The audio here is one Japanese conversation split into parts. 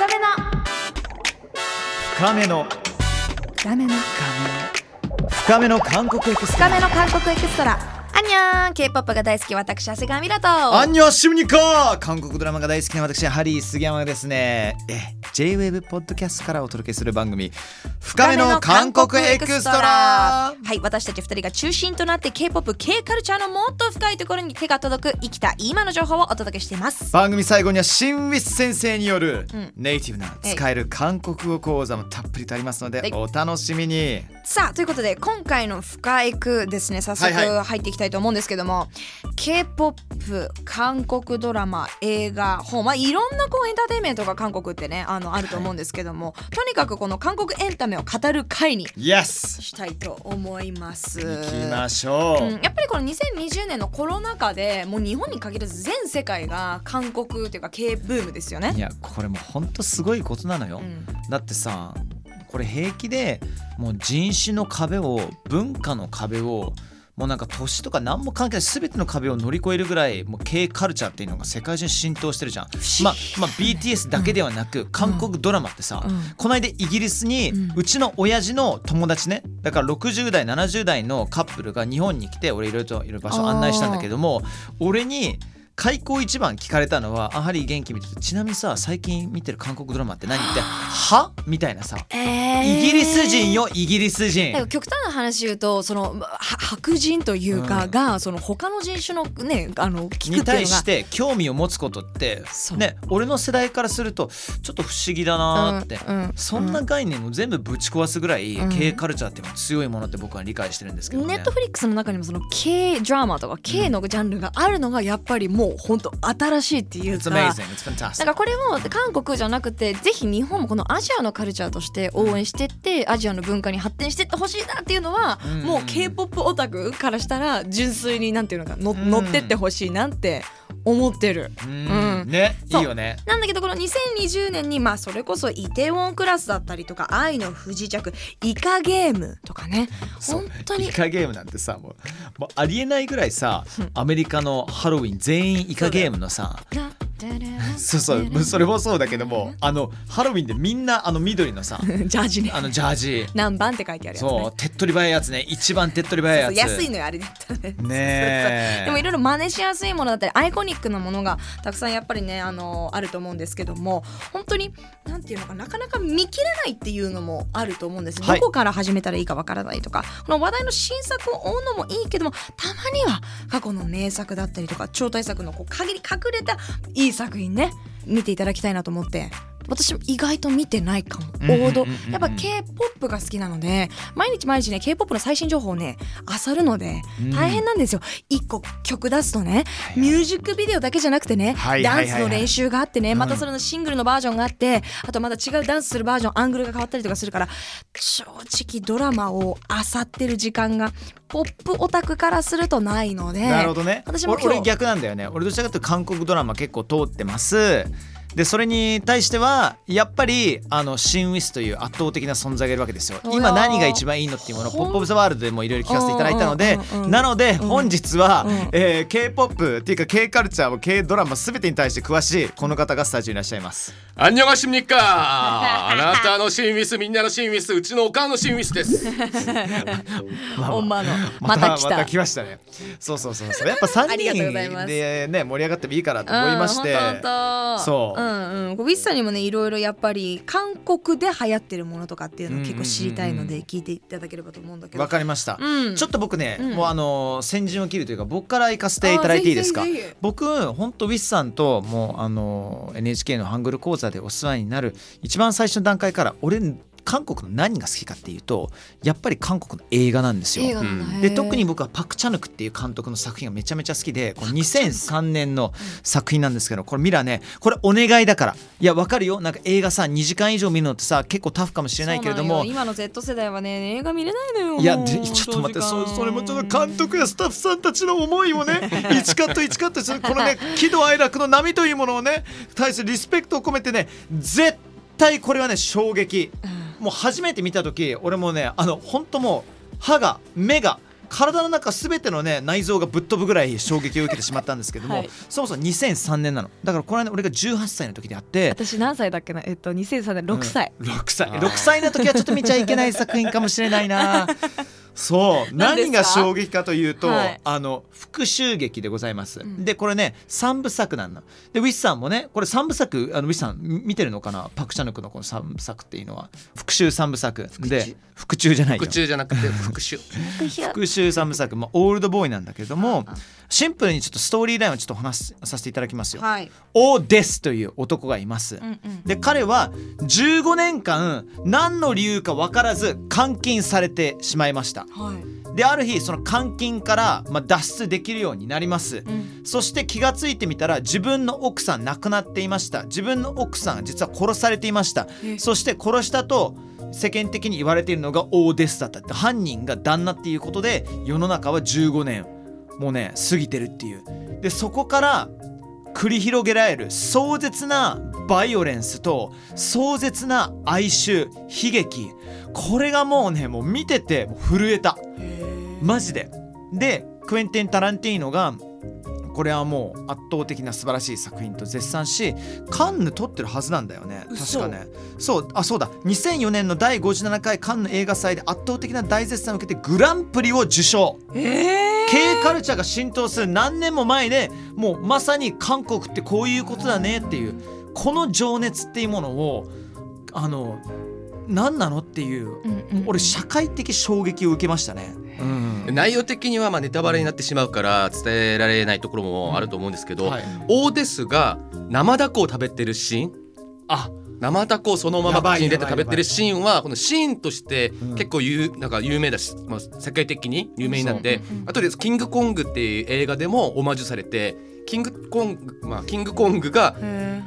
深めの。深めの。深めの。深めの。韓国エクストラ。深めの韓国エクストラアンニャン K-POP が大好き私長谷川ミラとアンニョンシムニカ韓国ドラマが大好きな私ハリー杉山がですね。え J-WAVE ポッドキャストからお届けする番組深めの韓国エクストラ。はい私たち二人が中心となって K-POP K カルチャーのもっと深いところに手が届く生きた今の情報をお届けしています。番組最後にはシンウィス先生によるうん。ネイティブな使える韓国語講座もたっぷりとありますのはい。でお楽しみに。さあということで今回の深い句ですね。早速入っていきたいと思うんですけども、K-POP 韓国ドラマ映画本まあいろんなこうエンターテインメントが韓国ってねあのあると思うんですけども、とにかくこの韓国エンタメを語る回にしたいと思います。行きましょう、うん、やっぱりこの2020年のコロナ禍でもう日本に限らず全世界が韓国っていうか K ブームですよね。い。やこれも本当すごいことなのよ、うん。だってさこれ平気でもう人種の壁を文化の壁をもうなんか年とか何も関係ない全ての壁を乗り越えるぐらいもう K カルチャーっていうのが世界中に浸透してるじゃん。まあ、まあ、BTS だけではなく、韓国ドラマってさ、うん。この間イギリスに、ううんちの親父の友達ねだから60代70代のカップルが日本に来て俺いろいろといろいろ場所案内したんだけども俺に開口一番聞かれたのは「あハリー元気見ててちなみにさ最近見てる韓国ドラマって何?」って「は?」みたいなさ。えー。イギリス人よイギリス人。極端な話言うとそのは白人というかうん。が、その他の人種のねあの聞くに対しがて興味を持つことってね俺の世代からするとちょっと不思議だなーって、うんうんそんな概念を全部ぶち壊すぐらい、うん。K カルチャーっていうのは強いものって僕は理解してるんですけどね。ネットフリックスの中にもその K ドラマとか K のジャンルがあるのがやっぱりもう本当新しいっていう It's か。amazing, it's だ fantastic からこれも韓国じゃなくてぜひ日本もこのアジアのカルチャーとして応援してってアジアの文化に発展してってほしいなっていうのは、うんもう K-POP オタクからしたら純粋になんていうのかのうん乗ってってほしいなって思ってる。うん。うん。ね。いいよね。なんだけどこの2020年にまあそれこそイテウォンクラスだったりとか愛の不時着イカゲームとかね。本当に。イカゲームなんてさもうもうありえないぐらいさアメリカのハロウィン全員イカゲームのさそうそう それもそうだけどもあのハロウィンでみんなあの緑のさ ジャージね。あのジャージ。何番って書いてあるやつね。そう手っ取り早いやつね。一番手っ取り早いやつ。安いのよあれだったらね。ねえ。でもいろいろ真似しやすいものだったりアイコニックなものがたくさんやっぱりねあのあると思うんですけども本当になんていうのかなかなか見切れないっていうのもあると思うんです、はい。どこから始めたらいいかわからないとか。この話題の新作を追うのもいいけどもたまには過去の名作だったりとか超大作のこう限り隠れたいい作品ね見ていただきたいなと思って。私も意外と見てないかも。王道。やっぱ K-POP が好きなので毎日毎日ね K-POP の最新情報をね漁るのでうん。大変なんですよ。一個曲出すとねミュージックビデオだけじゃなくてねはいはいはいはい。ダンスの練習があってねうん。またそれのシングルのバージョンがあってあとまた違うダンスするバージョンアングルが変わったりとかするから正直ドラマを漁ってる時間がポップオタクからするとないのでなるほどね。俺私も俺逆なんだよね。俺どちらかというと韓国ドラマ結構通ってますでそれに対してはやっぱりあのシン・ウィスという圧倒的な存在がいるわけですよ。今何が一番いいのっていうものを「ほんポップ・オブ・ザ・ワールド」でもいろいろ聞かせていただいたのでなので本日は、うん。えー K-POP っていうか K カルチャーも K ドラマ全てに対して詳しいこの方がスタジオにいらっしゃいます。 안녕하십니까あなたのシンウィスみんなのシンウィスうちのおかんのシンウィスですほんまのままた来たたまた来ましたね。そうそうそうそう。やっぱ三ありがとうございます人でね盛り上がってもいいかなと思いまして。うん、本当本当そううんうん、こうウィスさんにもねいろいろやっぱり韓国で流行ってるものとかっていうのを結構知りたいのうんうんうんで聞いていただければと思うんだけどわかりました。うんちょっと僕ね、うんもうあの先陣を切るというか僕から行かせていただいていいですかあぜひぜひぜひ僕本当ウィスさんともうあの NHK のハングル講座 でお世話になる一番最初の段階から俺韓国の何が好きかっていうとやっぱり韓国の映画なんですよ。で特に僕はパク・チャヌクっていう監督の作品がめちゃめちゃ好きでこれ2003年の作品なんですけどこれミラねこれお願いだから。いやわかるよ。なんか映画さ2時間以上見るのってさ結構タフかもしれないけれども。今の Z 世代はね映画見れないのよいやちょっと待ってそそれもちょっと監督やスタッフさんたちの思いをね 1カット1カットする。このね喜怒哀楽の波というものをね対するリスペクトを込めてね絶対これはね衝撃もう初めて見た時俺もねあの本当もう歯が目が体の中すべてのね内臓がぶっ飛ぶぐらい衝撃を受けてしまったんですけども、はい。そもそも2003年なの。だからこの間俺が18歳の時であって私何歳だっけな？えっと2003年6歳、うん6歳。あー。6歳の時はちょっと見ちゃいけない作品かもしれないなそう。何が衝撃かというと、はい。あの復讐劇でございます、ん。でこれね3部作なんだでウィスさんもねこれ3部作あのウィスさんみ見てるのかな？パク・チャヌクのこの3部作っていうのは。復讐3部作。で復讐じゃないよ。復讐じゃなくて復讐。復讐。3部作、まあ、オールドボーイなんだけれどもシンプルにちょっとストーリーラインをちょっとお話しさせていただきますよ。はい、オーデスという男がいます。うんうん、で彼は15年間何の理由か分からず監禁されてしまいました。はい、である日その監禁から、まあ、脱出できるようになります。うん、そして気がついてみたら自分の奥さん亡くなっていました。自分の奥さん実は殺されていました。え。そして殺したと世間的に言われているのがオーデスだったって犯人が旦那っていうことで世の中は15年もうね過ぎてるっていう。でそこから繰り広げられる壮絶なバイオレンスと壮絶な哀愁悲劇。これがもうねもう見てて震えた。マジで。でクエンティン・タランティーノがこれはもう圧倒的な素晴らしい作品と絶賛しカンヌ撮ってるはずなんだよね。確嘘かね。そうあそうだ。2004年の第57回カンヌ映画祭で圧倒的な大絶賛を受けてグランプリを受賞。え K カルチャーが浸透する何年も前でもうまさに韓国ってこういうことだねっていうこの情熱っていうものをあの何なのっていううんうん、俺社会的衝撃を受けましたね。うん内容的にはまあネタバレになってしまうから伝えられないところもあると思うんですけど、はい。オーデスが生ダコを食べてるシーン。あ。生ダコをそのまま口に入れて食べてるシーンはこのシーンとしてうん。結構有なんか有名だし、まあ、世界的に有名になってあとで「キングコング」っていう映画でもオマージュされてキングコング、まあ、キングコングがへ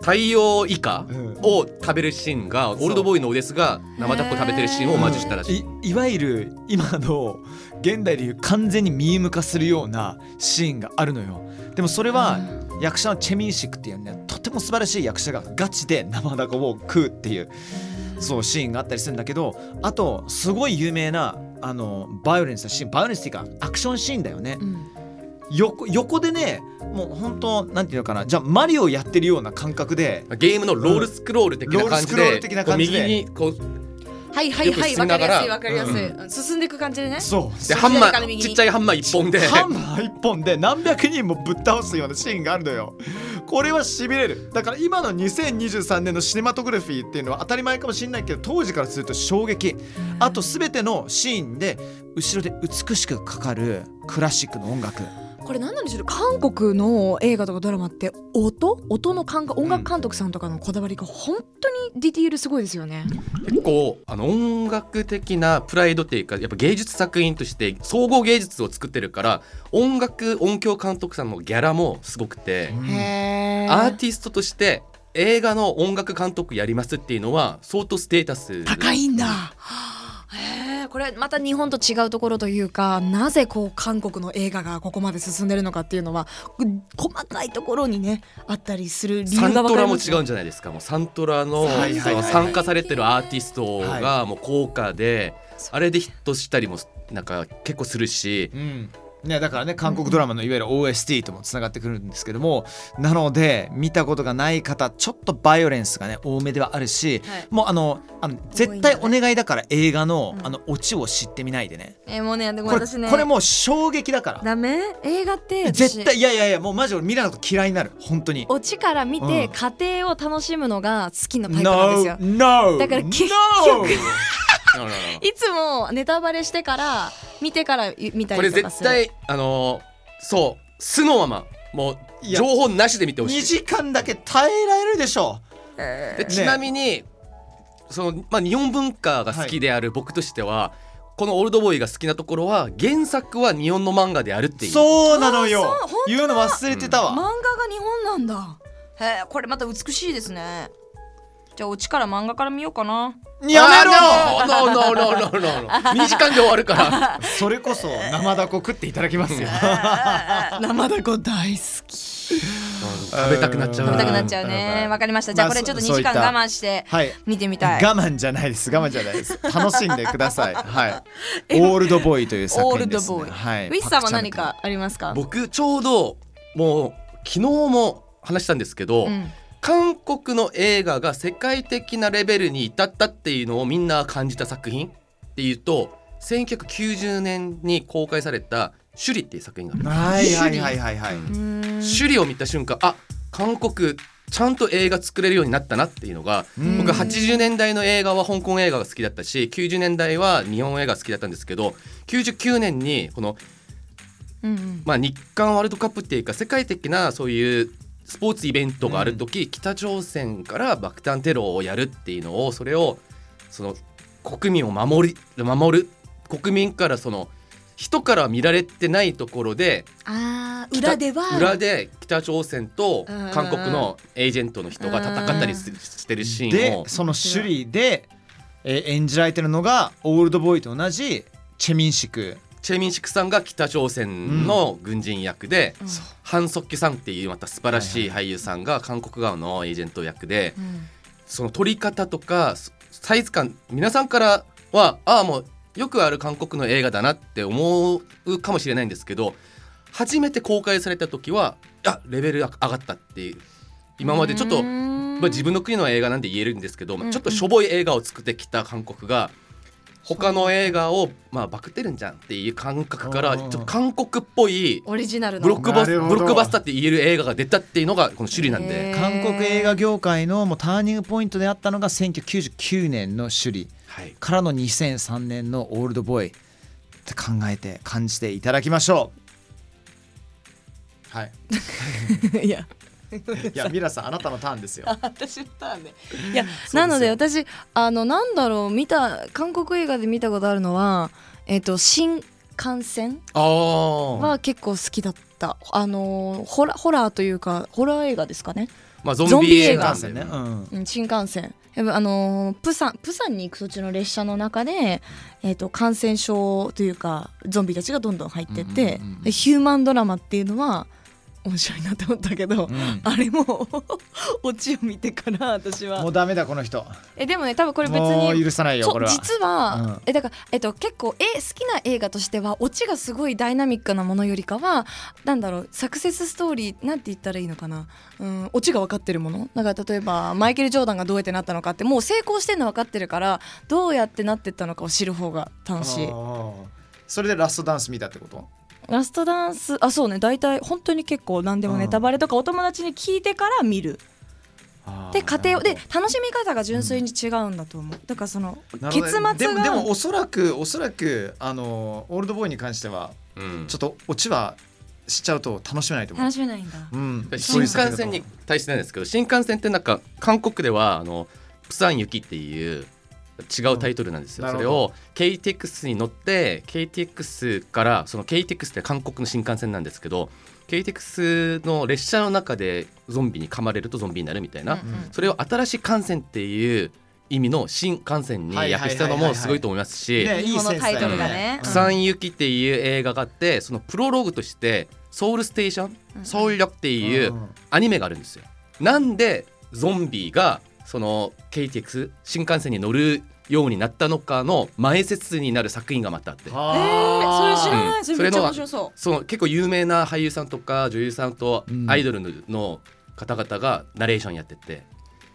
太陽以下うん。を食べるシーンがオールドボーイのオーデスが生ダコを食べてるシーンをオマージュしたらしい。いいわゆる今の現代でいう完全にミーム化するようなシーンがあるのよ。でもそれは役者のチェミンシクっていうねとても素晴らしい役者がガチで生ダコを食うっていうそうシーンがあったりするんだけどあとすごい有名なあのバイオレンスなシーンバイオレンスっていうかアクションシーンだよね。うん。横横でねもう本当なんていうのかなじゃあマリオやってるような感覚でゲームのロールスクロール的な感じでロールスクロール的なこう感じで右にこうはいはいはいわかりやすいわかりやすい、うん。進んでいく感じでね。そう。でハンマーちっちゃいハンマー一本で。ハンマー一本で何百人もぶっ倒すようなシーンがあるのよ。これはしびれる。だから今の2023年のシネマトグラフィーっていうのは当たり前かもしれないけど当時からすると衝撃。あと全てのシーンで後ろで美しくかかるクラシックの音楽これ何なんでしょう韓国の映画とかドラマって音？音の感覚？音楽監督さんとかのこだわりが本当にディティールすごいですよね。結構あの音楽的なプライドっていうかやっぱ芸術作品として総合芸術を作ってるから音楽音響監督さんのギャラもすごくて、へアーティストとして映画の音楽監督やりますっていうのは相当ステータス高いんだ。へえこれまた日本と違うところというかなぜこう韓国の映画がここまで進んでるのかっていうのはぐ細かいところにねあったりする理由が分サントラも違うんじゃないですか。もうサントラの参加されてるアーティストがもう高価で、あれでヒットしたりもなんか結構するしうんね、だからね韓国ドラマのいわゆる OST ともつながってくるんですけどもなので見たことがない方ちょっとバイオレンスがね多めではあるし、はい。もうあのあの絶対お願いだから映画の,、あのオチを知ってみないでね。えーもうねでもこれ私ねこれもう衝撃だから。ダメ？映画って私。絶対いやいやいやもうマジ俺ミラのこと嫌いになる。本当に。オチから見てうん。家庭を楽しむのが好きなタイプなんですよ。No! だから結 No! いつもネタバレしてから見てから見たこれりとかする。絶対あのーそう素のままもう情報なしで見てほし2い時間だけ耐えられるでしょでちなみに、そのまあ、日本文化が好きである僕としては、このオールドボーイが好きなところは原作は日本の漫画であるっていう。そうなのよ。言うの忘れてたわ、漫画が日本なんだ。へえこれまた美しいですね。じゃあオチから漫画から見ようかな。やめろあー no, no, no, no, no, no. 2時間で終わるからそれこそ生ダコ食っていただきますよ生だこ大好き。食べたくなっちゃう食べたくなっゃちゃううんねうんわかりましたじゃあこれちょっと2時間我慢してはい見てみたい我慢じゃないです我慢じゃないです楽しんでくださいはいオールドボーイという作オール品です、ね、ドボーイ、はいウィスさんは何かありますか僕ちょうどもう昨日も話したんですけど、うん韓国の映画が世界的なレベルに至ったっていうのをみんな感じた作品っていうと1990年に公開された「首里」っていう作品があるはいはいはいはいはい、首里。を見た瞬間あ韓国ちゃんと映画作れるようになったなっていうのがうん。僕80年代の映画は香港映画が好きだったし90年代は日本映画好きだったんですけど99年にこの、うんうん。まあ、日韓ワールドカップっていうか世界的なそういうスポーツイベントがある時、北朝鮮から爆弾テロをやるっていうのをそれをその国民を守り守る。国民からその人から見られてないところで裏では裏で北朝鮮とうん。韓国のエージェントの人が戦ったりすしてるシーンを。でその首里で、えー演じられてるのがオールドボーイと同じチェミンシクチェ・ミンシクさんが北朝鮮の軍人役で、うん。ハン・ソッキュさんっていうまた素晴らしい俳優さんが韓国側のエージェント役でうん。その撮り方とかサイズ感皆さんからはああもうよくある韓国の映画だなって思うかもしれないんですけど初めて公開された時はあレベル上がったっていう今までちょっとまあ、自分の国の映画なんで言えるんですけど、ちょっとしょぼい映画を作ってきた韓国が他の映画をまあバクってるんじゃんっていう感覚からうんちょっと韓国っぽいオリジナルの。ブロックバスブロックバスターって言える映画が出たっていうのがこの首里なんで、韓国映画業界のもうターニングポイントであったのが1999年の首里はい、からの2003年のオールドボーイって考えて感じていただきましょう。はい。い や いやミラさんあなたのターンですよ。私のターンでいやなので私あのなんだろう見た韓国映画で見たことあるのはえっ、と新幹線は結構好きだった。あのホラホラーというかホラー映画ですかね。まあ、ゾゾンビ映映画画新幹線ね、うん、うん新幹線。あのープサンプサンに行く途中の列車の中で、えー、と感染症というかゾンビたちがどんどん入ってって、うんうんうんヒューマンドラマっていうのは面白いなと思ったけど、うん。あれも オチを見てから私は。もうダメだこの人。えでもね多分これ別に許さないよこれは。実は、うん。えだから、えっと、結構え好きな映画としてはオチがすごいダイナミックなものよりかはなんだろうサクセスストーリーなんて言ったらいいのかな、うん、オチが分かってるもの。だから例えばマイケル・ジョーダンがどうやってなったのかってもう成功してるの分かってるからどうやってなってったのかを知る方が楽しい。それでラストダンス見たってこと？ラストダンスあそうね大体本当に結構何でもネタバレとかお友達に聞いてから見る。で家庭をで楽しみ方が純粋に違うんだと思う、だからその結末が。でもでもおそらくおそらくあのオールドボーイに関してはうん。ちょっとオチはしちゃうと楽しめないと思う。楽しめないんだ。うん、新幹線に対してなんですけど新幹線ってなんか韓国ではあのプサン行きっていう違うタイトルなんですよ、うんそれを KTX に乗って KTX からその KTX って韓国の新幹線なんですけど KTX の列車の中でゾンビに噛まれるとゾンビになるみたいな、うんうん。それを新しい幹線っていう意味の新幹線に訳したのもすごいと思いますし、ねいい日本のセンスだよタイトルがね。プサン行きっていう映画があってそのプロローグとしてソウルステーション、うんソウル力っていううんアニメがあるんですよ。なんでゾンビがその KTX 新幹線に乗るようになったのかの前説になる作品がまたあって。えー、それ知らない、うん。それめっちゃそれの面白そその結構有名な俳優さんとか女優さんとうん。アイドルの方々がナレーションやってて、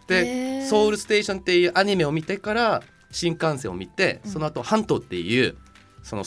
で「ソウルステーション」っていうアニメを見てから新幹線を見てうん。その後ハントっていうその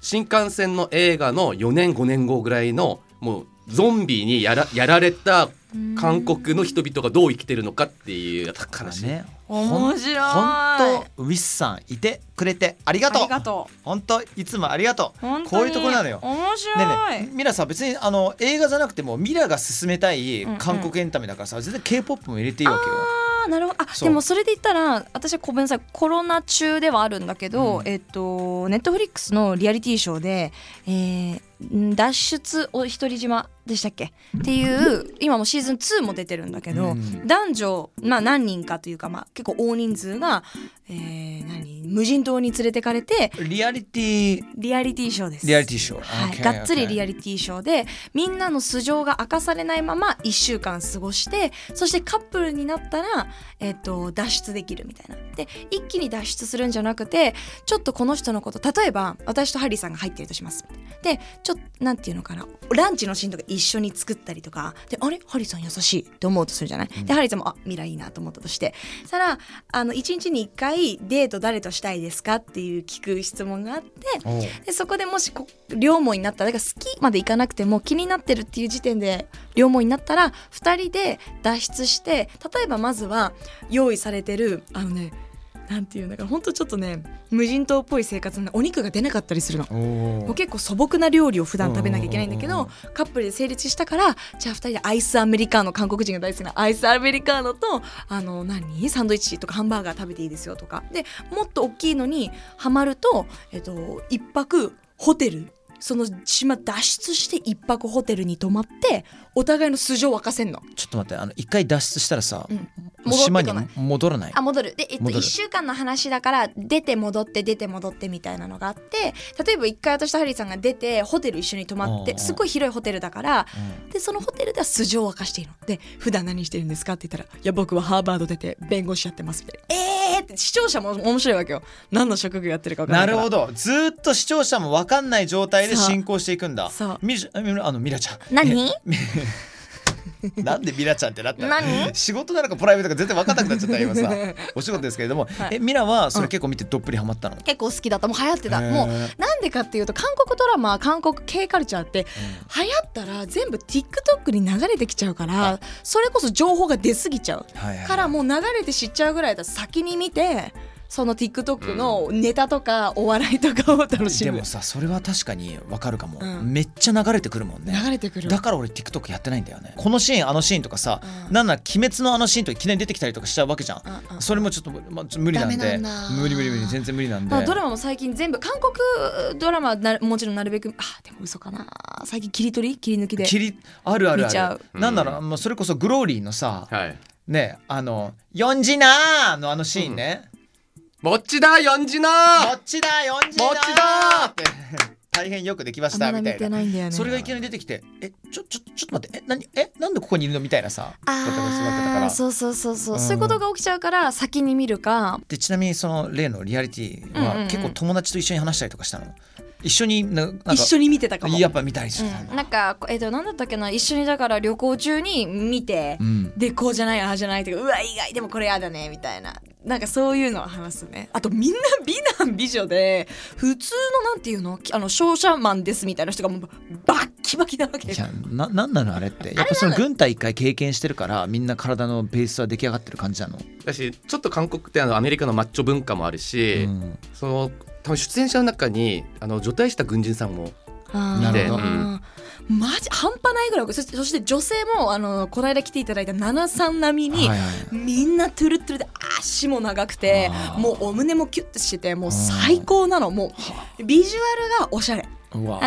新幹線の映画の4年5年後ぐらいのもうゾンビにやらやられたう韓国の人々がどう生きてるのかっていう話、ね。面白い。本当ウィスさんいてくれてありがとう。ありがと本当いつもありがとう。う本当に。こういうとこなのよ。面白い、ねミラさ別にあの映画じゃなくてもミラが進めたいうんうん。韓国エンタメだからさ全然 K-POP も入れていいわけよ。あーなるほど。あでもそれで言ったら私はごめんなさいコロナ中ではあるんだけど、うん。えっとネットフリックスのリアリティショーで、えーん脱出お一人島でしたっけ？っていう今もシーズン2も出てるんだけど、うん。男女、まあ、何人かというか、まあ、結構大人数が、えー何？無人島に連れてかれてリアリティ。リアリティショーです。リアリティショー、はい。がっつりリアリティショーでみんなの素性が明かされないまま1週間過ごしてそしてカップルになったら、えっと脱出できるみたいな。で一気に脱出するんじゃなくてちょっとこの人のこと例えば私とハリーさんが入ってるとします。でちょっとなんていうのかな。ランチのシーンとか一緒に作ったりとか。であれ？ハリーさん優しいって思うとするじゃない、でハリーさんもあ未来いいなと思ったとして。そしたらあの1日に1回デート誰としたいですかっていう聞く質問があって。でそこでもしこ両思いになった。らだから好きまでいかなくても気になってるっていう時点で両思いになったら2人で脱出して例えばまずは用意されてるあのねなんていうのかほんとちょっとね無人島っぽい生活のお肉が出なかったりするの。おもう結構素朴な料理を普段食べなきゃいけないんだけどカップルで成立したからじゃあ2人でアイスアメリカーノ韓国人が大好きなアイスアメリカーノとあの何？サンドイッチとかハンバーガー食べていいですよとか。でもっと大きいのにハマると、えっと、一泊ホテルその島脱出して一泊ホテルに泊まってお互いの素性を明かせんの。ちょっと待ってあの一回脱出したらさ、うん。島に戻らない？あ戻る。で、えっと、戻る。1週間の話だから出て戻って出て戻ってみたいなのがあって例えば1回私とハリーさんが出てホテル一緒に泊まってすごい広いホテルだからうん。でそのホテルでは素性を明かしているの。で普段何してるんですか？って言ったら「いや僕はハーバード出て弁護士やってます」みたいな「えー!」って視聴者も面白いわけよ。何の職業やってるか分かんなから。ないるほど。ずーっと視聴者も分かんない状態で進行していくんだ。そう。みあのミラちゃん。何？なんでミラちゃんってなった？の何？仕事なのかプライベートか全然分かんなくなっちゃった今さ。お仕事ですけれども、はい。えミラはそれ結構見てどっぷりハマったの、結構好きだった。もう流行ってた。もうなんでかっていうと韓国ドラマ韓国系カルチャーって流行ったら全部 TikTok に流れてきちゃうからそれこそ情報が出過ぎちゃう。はいはい。からもう流れて知っちゃうぐらいだ。先に見てその TikTok のネタとかお笑いとかを楽しむ。でもさそれは確かに分かるかも、うん。めっちゃ流れてくるもんね。流れてくる。だから俺 TikTok やってないんだよね。このシーンあのシーンとかさ、うん。なんなら鬼滅のあのシーンとかいきなり出てきたりとかしちゃうわけじゃん、うんうん。それもちょっと、まあ、ちょっと無理なんで無理無理無理全然無理なんで、まあ、ドラマも最近全部韓国ドラマはなもちろんなるべくあでも嘘かな。最近切り取り切り抜きで切りあるあるある。う。なんなら、まあ、それこそグローリーのさ、はい。ねあの「四時なー」のあのシーンねぼっちだ四時「こなっちだ四時なー」こっちだって大変よくできましたみたいな。ね。それがいきなり出てきて「えちょちょちょっと待ってえ何えなんでここにいるの?」みたいなさ。あそうそうそうそう、うん。そういうことが起きちゃうから先に見るか。でちなみにその例のリアリティうんうんうん。は結構友達と一緒に話したりとかしたの？一緒にななんか一緒に見てたかも。やっぱ見たりしてたんうん、だなんかえっ、と何だったっけな？一緒にだから旅行中に見て、うん。でこうじゃないああじゃないとかうわ意外でもこれやだねみたいな。なんかそういうのを話すね。あとみんな美男美女で普通のなんていうの？あの商社マンですみたいな人がもうバッキバキなわけよ。いやななんなの？あれって。やっぱその軍隊一回経験してるからみんな体のベースは出来上がってる感じなの、だしちょっと韓国ってあのアメリカのマッチョ文化もあるし、うん。その多分出演者の中にあの除隊した軍人さんもなるほど。うん。マジ半端ないぐらいそしてそして女性もあのこの間来ていただいた奈々さん並みに、はいはいみんなトゥルットゥルで足も長くてもうお胸もキュッとしててもう最高なの。もうビジュアルがおしゃれ。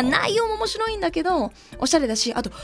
内容も面白いんだけどおしゃれだしあと会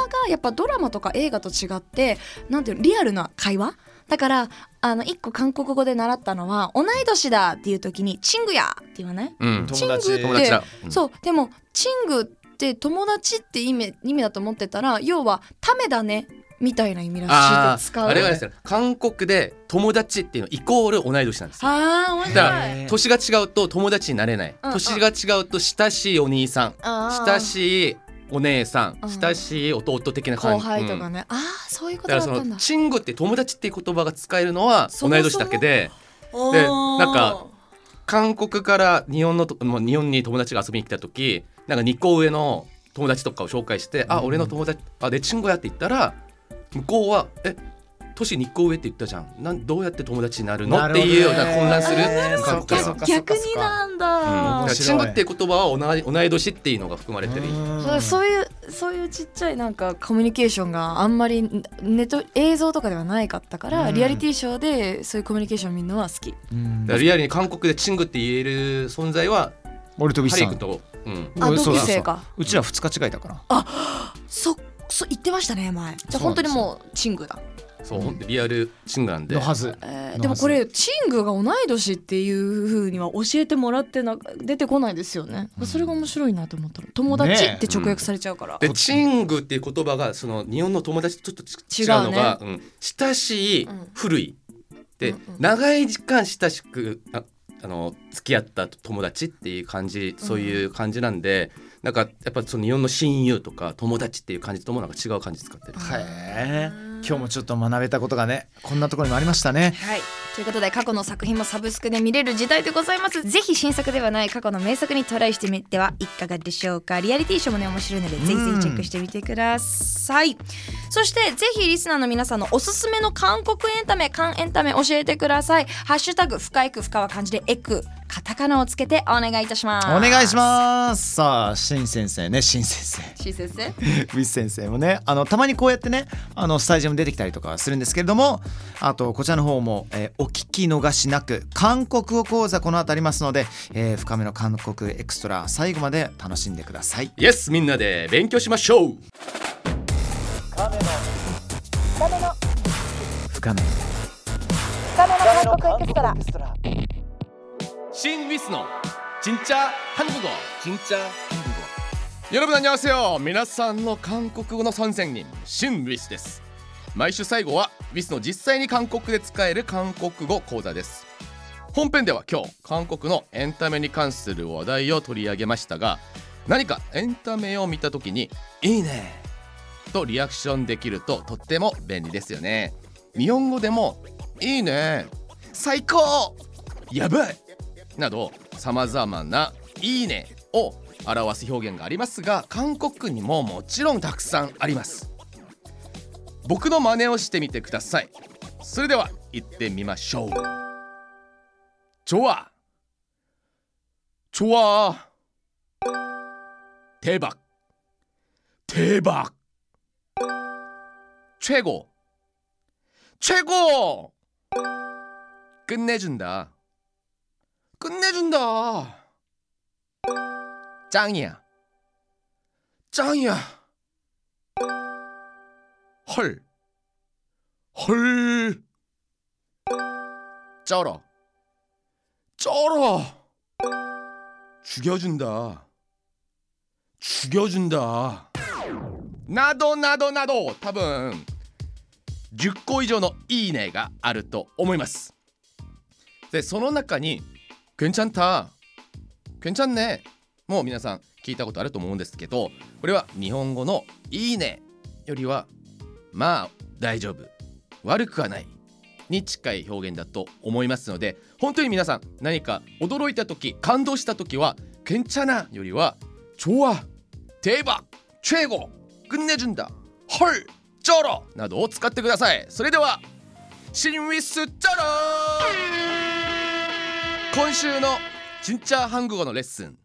話がやっぱドラマとか映画と違ってなんていうのリアルな会話だからあの一個韓国語で習ったのは同い年だっていう時にチングやって言わない？うん。友達チング友達だ、うん。そう。でもチングって友達って意味意味だと思ってたら要はためだねみたいな意味らしいあで使う。ああれがですね韓国で友達っていうのイコール同い年なんですよ。あー面白い。だからへー年が違うと友達になれない。年が違うと親しいお兄さん。親しいお姉さんうん。親しい弟的な感じ。後輩とかうん。ね、ああそういうこだとだったんだ。からそのチングって友達っていう言葉が使えるのは同い年だけで。でなんか韓国から日本のと日本に友達が遊びに来た時なんか2個上の友達とかを紹介して「あ俺の友達あでチンゴや」って言ったら向こうは「え年2個上って言ったじゃん。なんどうやって友達になるの?」っていうような混乱する。韓国ではそっか逆になんだ、うん。だチンゴって言葉は同い同い年っていうのが含まれてる。そうそういうそういうちっちゃいなんかコミュニケーションがあんまりネット映像とかではないかったから、うん。リアリティショーでそういうコミュニケーション見るのは好き。リアルに韓国でチングって言える存在は俺とビさん。ハリー君と、うん、あ同うんそうだ。級生か。うちら2日違いだから。そそ言ってましたね前。じゃあ本当にもうチングだそう。本当リアルチングなんで。のはず。えーでもこれチングが同い年っていう風には教えてもらってな出てこないですよね、それが面白いなと思ったの。友達って直訳されちゃうから、でチングっていう言葉がその日本の友達とちょっと違うのがうん。親しい、うん。古い。で、うんうん。長い時間親しくああの付き合った友達っていう感じそういう感じなんで、なんかやっぱその日本の親友とか友達っていう感じともなんか違う感じ使ってる。へえ今日もちょっと学べたことがねこんなところにもありましたね。はい。ということで過去の作品もサブスクで見れる時代でございます。ぜひ新作ではない過去の名作にトライしてみてはいかがでしょうか。リアリティショーもね面白いのでぜひぜひチェックしてみてください。そしてぜひリスナーの皆さんのおすすめの韓国エンタメ韓エンタメ教えてください。ハッシュタグ深いく深は漢字でエクカタカナをつけてお願いいたします。お願いします。さあしん先生ねしん先生。すし先生？ウィス先生もねあのたまにこうやってねあのスタジオに出てきたりとかするんですけれどもあとこちらの方も、えーお聞き逃しなく韓国語講座この後ありますので、えー深めの韓国エクストラ最後まで楽しんでください。イエスみんなで勉強しましょう。深め新ウィス の진짜한국어 진짜 여러분 안녕하세요. 皆さんの韓国語の선생님新ウィスです。毎週最後はウィスの実際に韓国で使える韓国語講座です。本編では今日韓国のエンタメに関する話題を取り上げましたが何かエンタメを見た時に「いいね」とリアクションできるととっても便利ですよね。日本語でも「いいね」「最高」「やばい」 などさまざまな「いいね」を表す表現がありますが韓国にももちろんたくさんあります僕の真似をしてみてくださいそれでは行ってみましょう좋아좋아 대박 대박 최고 최고 끝내준다 끝내준다 짱이야 짱이야 헐 헐 쩔어 쩔어 죽여준다 죽여준다 나도 나도 나도 多分10個以上のいいねがあると思いますでその中に「 괜찮다」「괜찮네」もう皆さん聞いたことあると思うんですけどこれは日本語の「いいね」よりはまあ大丈夫悪くはないに近い表現だと思いますので本当に皆さん何か驚いた時感動した時は「괜찮아」よりは「좋아」「대박」「최고」「끝내준다」「헐」「쩔어」などを使ってくださいそれでは新ウィス쩔어 今週のちンちャーハング語のレッスン。